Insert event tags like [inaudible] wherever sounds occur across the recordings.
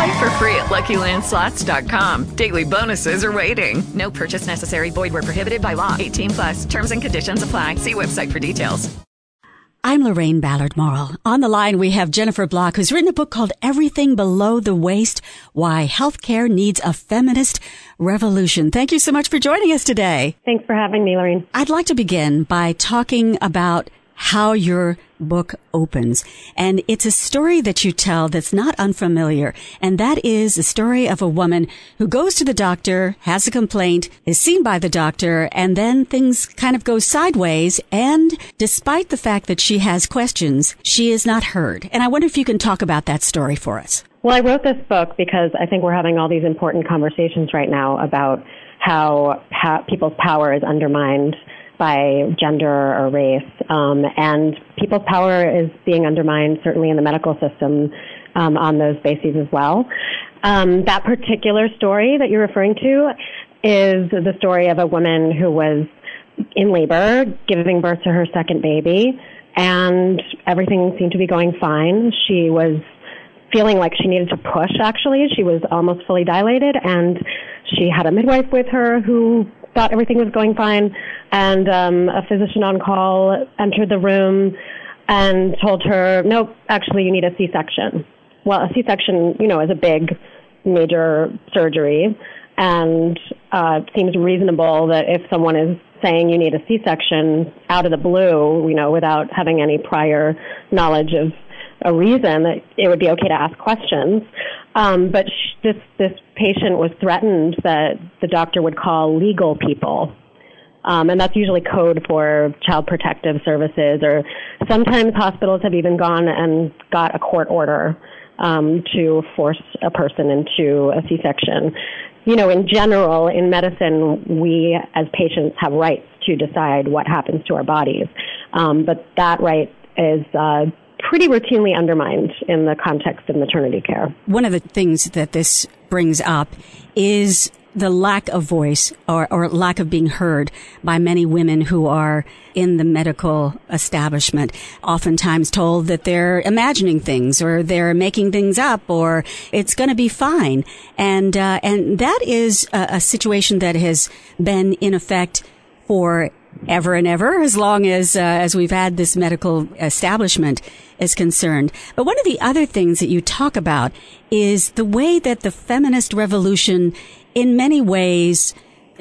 Play for free at LuckyLandSlots.com. Daily bonuses are waiting. No purchase necessary. Void where prohibited by law. 18 plus. Terms and conditions apply. See website for details. I'm Lorraine Ballard Morrill. On the line, we have Jennifer Block, who's written a book called Everything Below the Waist, Why Healthcare Needs a Feminist Revolution. Thank you so much for joining us today. Thanks for having me, Lorraine. I'd like to begin by talking about how your book opens. And it's a story that you tell that's not unfamiliar. And that is a story of a woman who goes to the doctor, has a complaint, is seen by the doctor, and then things kind of go sideways. And despite the fact that she has questions, she is not heard. And I wonder if you can talk about that story for us. Well, I wrote this book because I think we're having all these important conversations right now about how pa- people's power is undermined by gender or race. Um, and people's power is being undermined, certainly in the medical system, um, on those bases as well. Um, that particular story that you're referring to is the story of a woman who was in labor, giving birth to her second baby, and everything seemed to be going fine. She was feeling like she needed to push, actually. She was almost fully dilated, and she had a midwife with her who thought everything was going fine, and um, a physician on call entered the room and told her, "Nope, actually, you need a C-section." Well, a C-section, you know, is a big, major surgery, and uh, it seems reasonable that if someone is saying you need a C-section out of the blue, you know, without having any prior knowledge of a reason, that it would be okay to ask questions. Um, but sh- this this patient was threatened that the doctor would call legal people, um, and that's usually code for child protective services. Or sometimes hospitals have even gone and got a court order um, to force a person into a C-section. You know, in general, in medicine, we as patients have rights to decide what happens to our bodies, um, but that right is uh, pretty routinely undermined in the context of maternity care. One of the things that this brings up is the lack of voice or, or lack of being heard by many women who are in the medical establishment, oftentimes told that they're imagining things or they're making things up or it's going to be fine. And, uh, and that is a, a situation that has been in effect for ever and ever as long as uh, as we've had this medical establishment is concerned. But one of the other things that you talk about is the way that the feminist revolution in many ways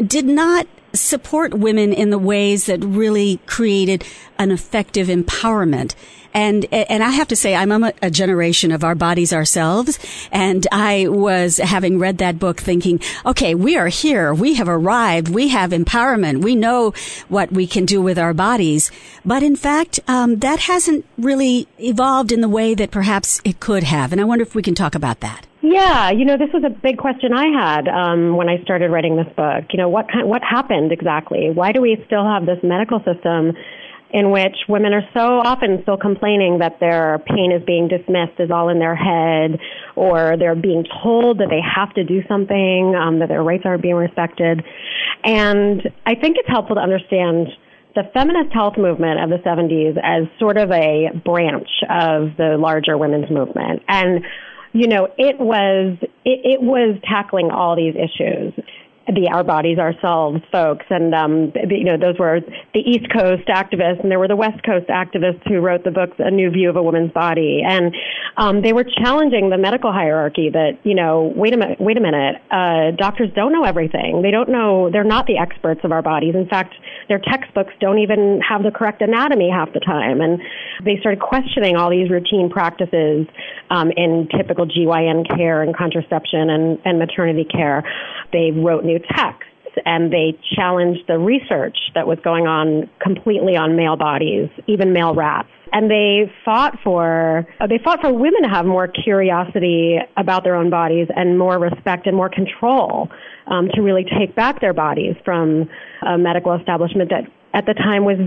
did not support women in the ways that really created an effective empowerment. And, and I have to say, I'm a, generation of our bodies ourselves. And I was having read that book thinking, okay, we are here. We have arrived. We have empowerment. We know what we can do with our bodies. But in fact, um, that hasn't really evolved in the way that perhaps it could have. And I wonder if we can talk about that. Yeah, you know, this was a big question I had um, when I started writing this book. You know, what kind, what happened exactly? Why do we still have this medical system in which women are so often still complaining that their pain is being dismissed as all in their head, or they're being told that they have to do something, um, that their rights aren't being respected. And I think it's helpful to understand the feminist health movement of the 70s as sort of a branch of the larger women's movement. And you know, it was it, it was tackling all these issues the Our Bodies Ourselves folks. And, um, you know, those were the East Coast activists, and there were the West Coast activists who wrote the book, A New View of a Woman's Body. And um, they were challenging the medical hierarchy that, you know, wait a minute, wait a minute, uh, doctors don't know everything. They don't know, they're not the experts of our bodies. In fact, their textbooks don't even have the correct anatomy half the time. And they started questioning all these routine practices um, in typical GYN care and contraception and, and maternity care. They wrote new texts and they challenged the research that was going on completely on male bodies, even male rats. And they fought for they fought for women to have more curiosity about their own bodies and more respect and more control um, to really take back their bodies from a medical establishment that at the time was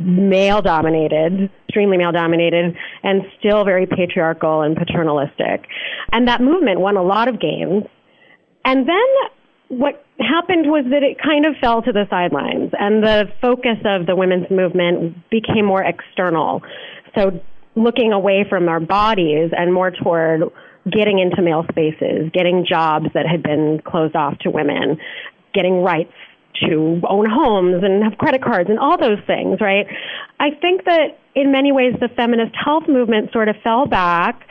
male dominated, extremely male dominated, and still very patriarchal and paternalistic. And that movement won a lot of games. And then what happened was that it kind of fell to the sidelines and the focus of the women's movement became more external. So looking away from our bodies and more toward getting into male spaces, getting jobs that had been closed off to women, getting rights to own homes and have credit cards and all those things, right? I think that in many ways the feminist health movement sort of fell back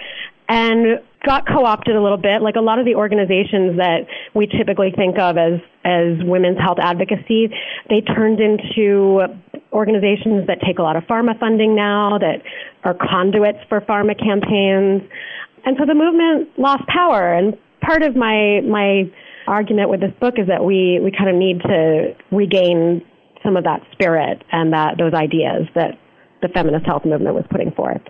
and got co-opted a little bit like a lot of the organizations that we typically think of as as women's health advocacy. They turned into organizations that take a lot of pharma funding now that are conduits for pharma campaigns. And so the movement lost power. And part of my my argument with this book is that we, we kind of need to regain some of that spirit and that those ideas that the feminist health movement was putting forth.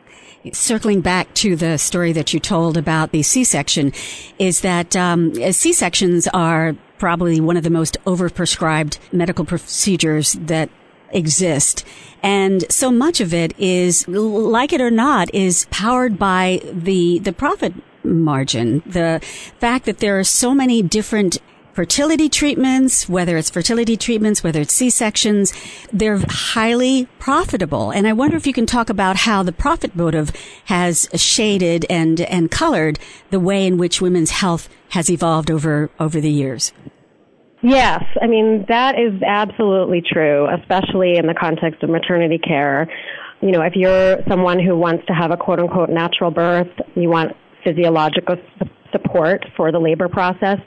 Circling back to the story that you told about the C-section, is that um, C-sections are probably one of the most overprescribed medical procedures that exist. And so much of it is, like it or not, is powered by the, the profit margin. The fact that there are so many different fertility treatments, whether it's fertility treatments, whether it's C-sections, they're highly profitable. And I wonder if you can talk about how the profit motive has shaded and, and colored the way in which women's health has evolved over, over the years. Yes, I mean, that is absolutely true, especially in the context of maternity care. You know, if you're someone who wants to have a quote unquote natural birth, you want physiological support for the labor process,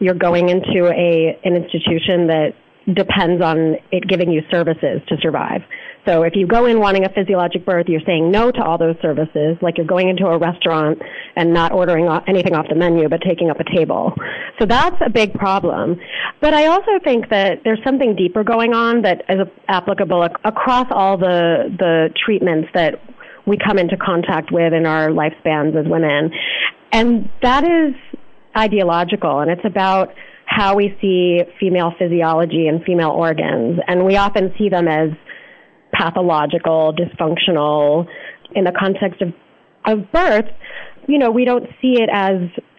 you're going into a an institution that depends on it giving you services to survive. So if you go in wanting a physiologic birth, you're saying no to all those services, like you're going into a restaurant and not ordering anything off the menu, but taking up a table. So that's a big problem. But I also think that there's something deeper going on that is applicable across all the, the treatments that we come into contact with in our lifespans as women. And that is ideological and it's about how we see female physiology and female organs. And we often see them as pathological, dysfunctional in the context of, of birth. You know, we don't see it as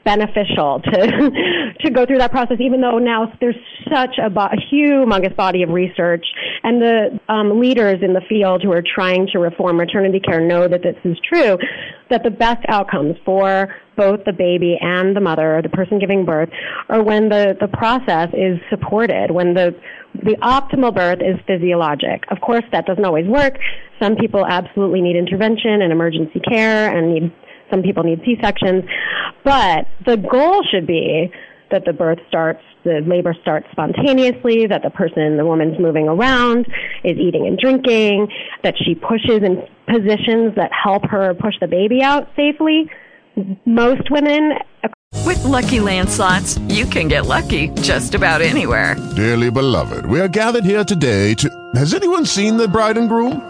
beneficial to [laughs] to go through that process, even though now there's such a, bo- a humongous body of research, and the um, leaders in the field who are trying to reform maternity care know that this is true. That the best outcomes for both the baby and the mother, the person giving birth, are when the the process is supported, when the the optimal birth is physiologic. Of course, that doesn't always work. Some people absolutely need intervention and emergency care and need some people need C-sections. But the goal should be that the birth starts, the labor starts spontaneously, that the person, the woman's moving around, is eating and drinking, that she pushes in positions that help her push the baby out safely. Most women. With Lucky Land slots, you can get lucky just about anywhere. Dearly beloved, we are gathered here today to. Has anyone seen the bride and groom?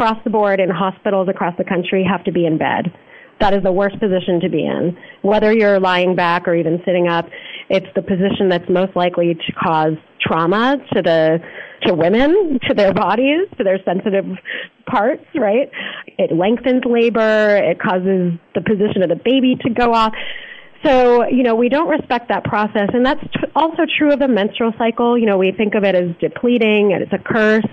across the board in hospitals across the country have to be in bed. that is the worst position to be in. Whether you're lying back or even sitting up, it's the position that's most likely to cause trauma to the to women, to their bodies, to their sensitive parts, right? It lengthens labor, it causes the position of the baby to go off. So, you know, we don't respect that process. And that's also true of the menstrual cycle. You know, we think of it as depleting and it's a curse.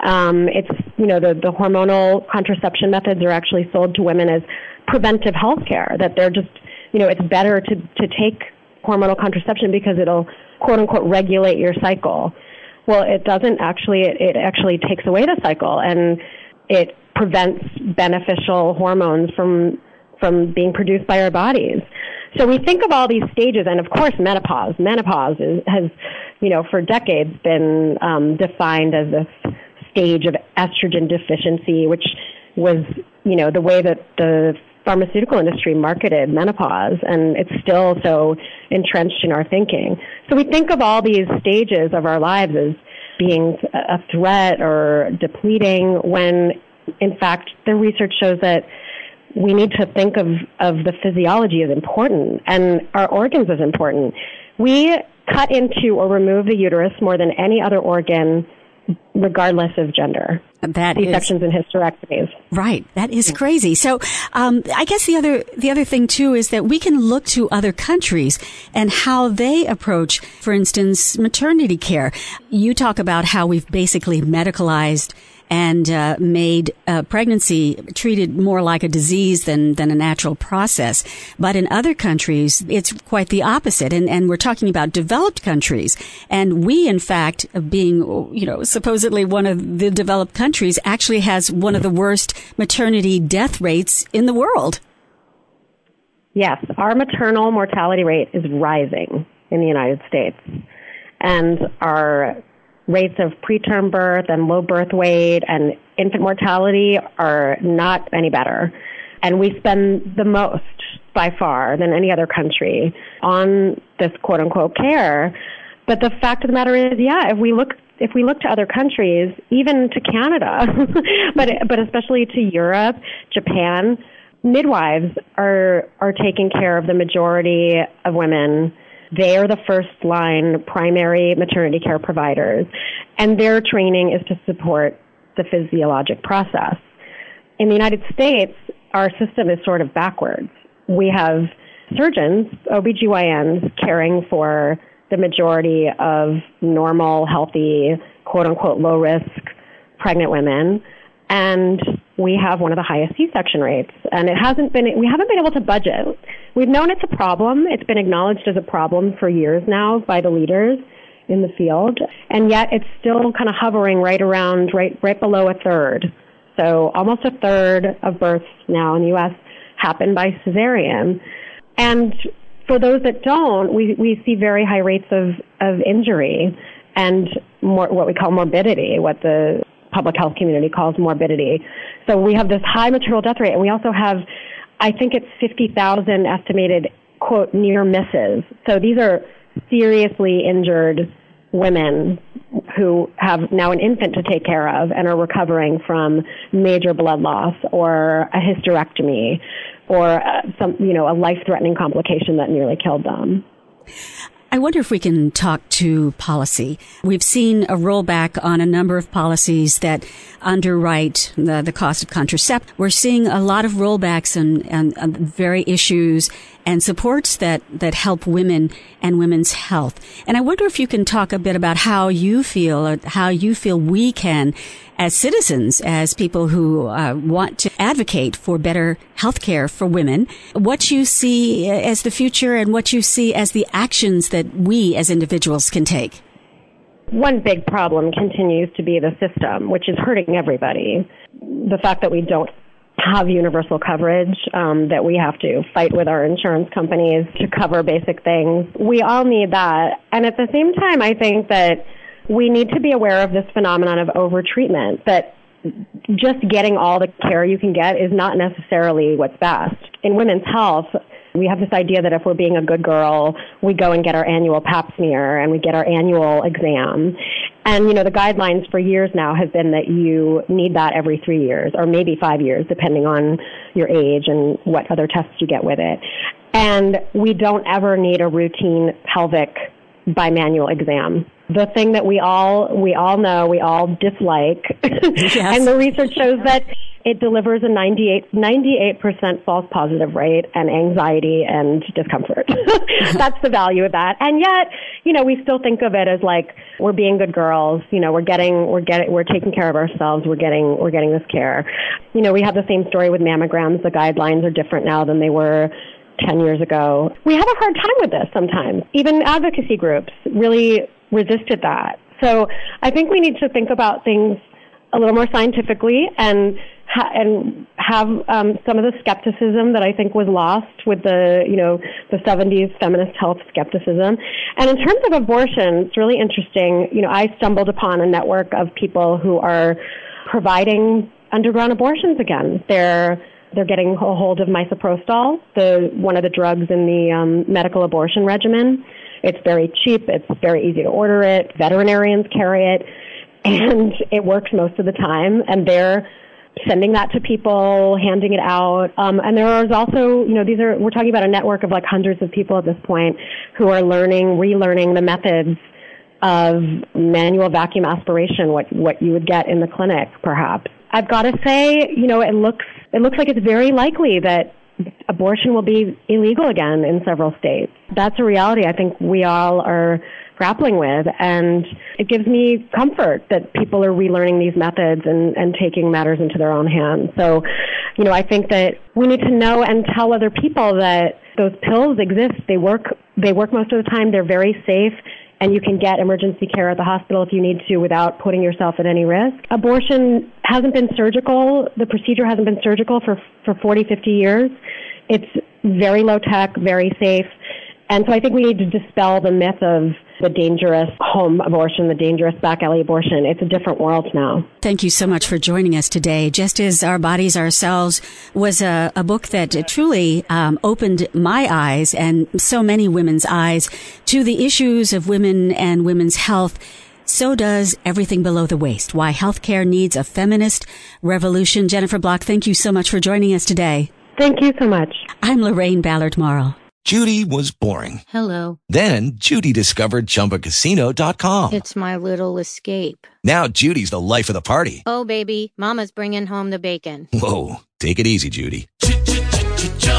Um, it's, you know, the, the hormonal contraception methods are actually sold to women as preventive health care, that they're just, you know, it's better to, to take hormonal contraception because it'll quote unquote regulate your cycle. Well, it doesn't actually, it, it actually takes away the cycle and it prevents beneficial hormones from, from being produced by our bodies. So we think of all these stages, and of course, menopause. Menopause is, has, you know, for decades been um, defined as this stage of estrogen deficiency, which was, you know, the way that the pharmaceutical industry marketed menopause, and it's still so entrenched in our thinking. So we think of all these stages of our lives as being a threat or depleting when in fact the research shows that we need to think of, of the physiology as important and our organs as important. We cut into or remove the uterus more than any other organ regardless of gender. That C-sections and hysterectomies. Right. That is crazy. So, um, I guess the other, the other thing too is that we can look to other countries and how they approach, for instance, maternity care. You talk about how we've basically medicalized and uh, made uh, pregnancy treated more like a disease than than a natural process. But in other countries, it's quite the opposite. And and we're talking about developed countries, and we, in fact, being you know supposedly one of the developed countries, actually has one of the worst maternity death rates in the world. Yes, our maternal mortality rate is rising in the United States. And our rates of preterm birth and low birth weight and infant mortality are not any better. And we spend the most by far than any other country on this quote unquote care. But the fact of the matter is, yeah, if we look if we look to other countries, even to Canada, [laughs] but but especially to Europe, Japan, midwives are are taking care of the majority of women they are the first line primary maternity care providers, and their training is to support the physiologic process. In the United States, our system is sort of backwards. We have surgeons, OBGYNs, caring for the majority of normal, healthy, quote unquote, low risk pregnant women. And we have one of the highest C-section rates. And it hasn't been, we haven't been able to budget. We've known it's a problem. It's been acknowledged as a problem for years now by the leaders in the field. And yet it's still kind of hovering right around, right, right below a third. So almost a third of births now in the U.S. happen by cesarean. And for those that don't, we, we see very high rates of, of injury and more, what we call morbidity, what the public health community calls morbidity. So we have this high maternal death rate, and we also have, I think it's 50,000 estimated, quote, near misses. So these are seriously injured women who have now an infant to take care of and are recovering from major blood loss or a hysterectomy or uh, some, you know, a life-threatening complication that nearly killed them. I wonder if we can talk to policy. We've seen a rollback on a number of policies that underwrite the, the cost of contraception. We're seeing a lot of rollbacks on, on very issues and supports that, that help women and women's health. And I wonder if you can talk a bit about how you feel, or how you feel we can, as citizens, as people who uh, want to advocate for better health care for women, what you see as the future and what you see as the actions that we as individuals can take. One big problem continues to be the system, which is hurting everybody. The fact that we don't have universal coverage, um, that we have to fight with our insurance companies to cover basic things. We all need that. And at the same time, I think that we need to be aware of this phenomenon of overtreatment, that just getting all the care you can get is not necessarily what's best. In women's health, we have this idea that if we're being a good girl, we go and get our annual pap smear and we get our annual exam. And, you know, the guidelines for years now have been that you need that every three years or maybe five years, depending on your age and what other tests you get with it. And we don't ever need a routine pelvic bimanual exam. The thing that we all, we all know, we all dislike. [laughs] Yes. and the research shows that it delivers a 98, 98% false positive rate and anxiety and discomfort. [laughs] That's the value of that. And yet, you know, we still think of it as like we're being good girls. You know, we're getting, we're getting, we're taking care of ourselves. We're getting, we're getting this care. You know, we have the same story with mammograms. The guidelines are different now than they were 10 years ago. We have a hard time with this sometimes. Even advocacy groups really resisted that. So I think we need to think about things a little more scientifically and ha- and have um, some of the skepticism that I think was lost with the you know the 70s feminist health skepticism. And in terms of abortion, it's really interesting. You know, I stumbled upon a network of people who are providing underground abortions again. They're they're getting a hold of misoprostol, the one of the drugs in the um, medical abortion regimen. It's very cheap. It's very easy to order it. Veterinarians carry it, and it works most of the time. And they're sending that to people, handing it out. Um, and there is also, you know, these are we're talking about a network of like hundreds of people at this point who are learning, relearning the methods of manual vacuum aspiration, what what you would get in the clinic, perhaps. I've got to say, you know, it looks it looks like it's very likely that abortion will be illegal again in several states. That's a reality I think we all are grappling with and it gives me comfort that people are relearning these methods and, and taking matters into their own hands. So, you know, I think that we need to know and tell other people that those pills exist. They work they work most of the time, they're very safe and you can get emergency care at the hospital if you need to without putting yourself at any risk. Abortion hasn't been surgical. The procedure hasn't been surgical for, for 40, 50 years. It's very low tech, very safe. And so I think we need to dispel the myth of the dangerous home abortion, the dangerous back alley abortion. It's a different world now. Thank you so much for joining us today. Just as Our Bodies Ourselves was a, a book that truly um, opened my eyes and so many women's eyes to the issues of women and women's health. So does Everything Below the Waist. Why healthcare needs a feminist revolution. Jennifer Block, thank you so much for joining us today. Thank you so much. I'm Lorraine Ballard Morrill. Judy was boring. Hello. Then Judy discovered ChumbaCasino.com. It's my little escape. Now Judy's the life of the party. Oh, baby, Mama's bringing home the bacon. Whoa, take it easy, Judy.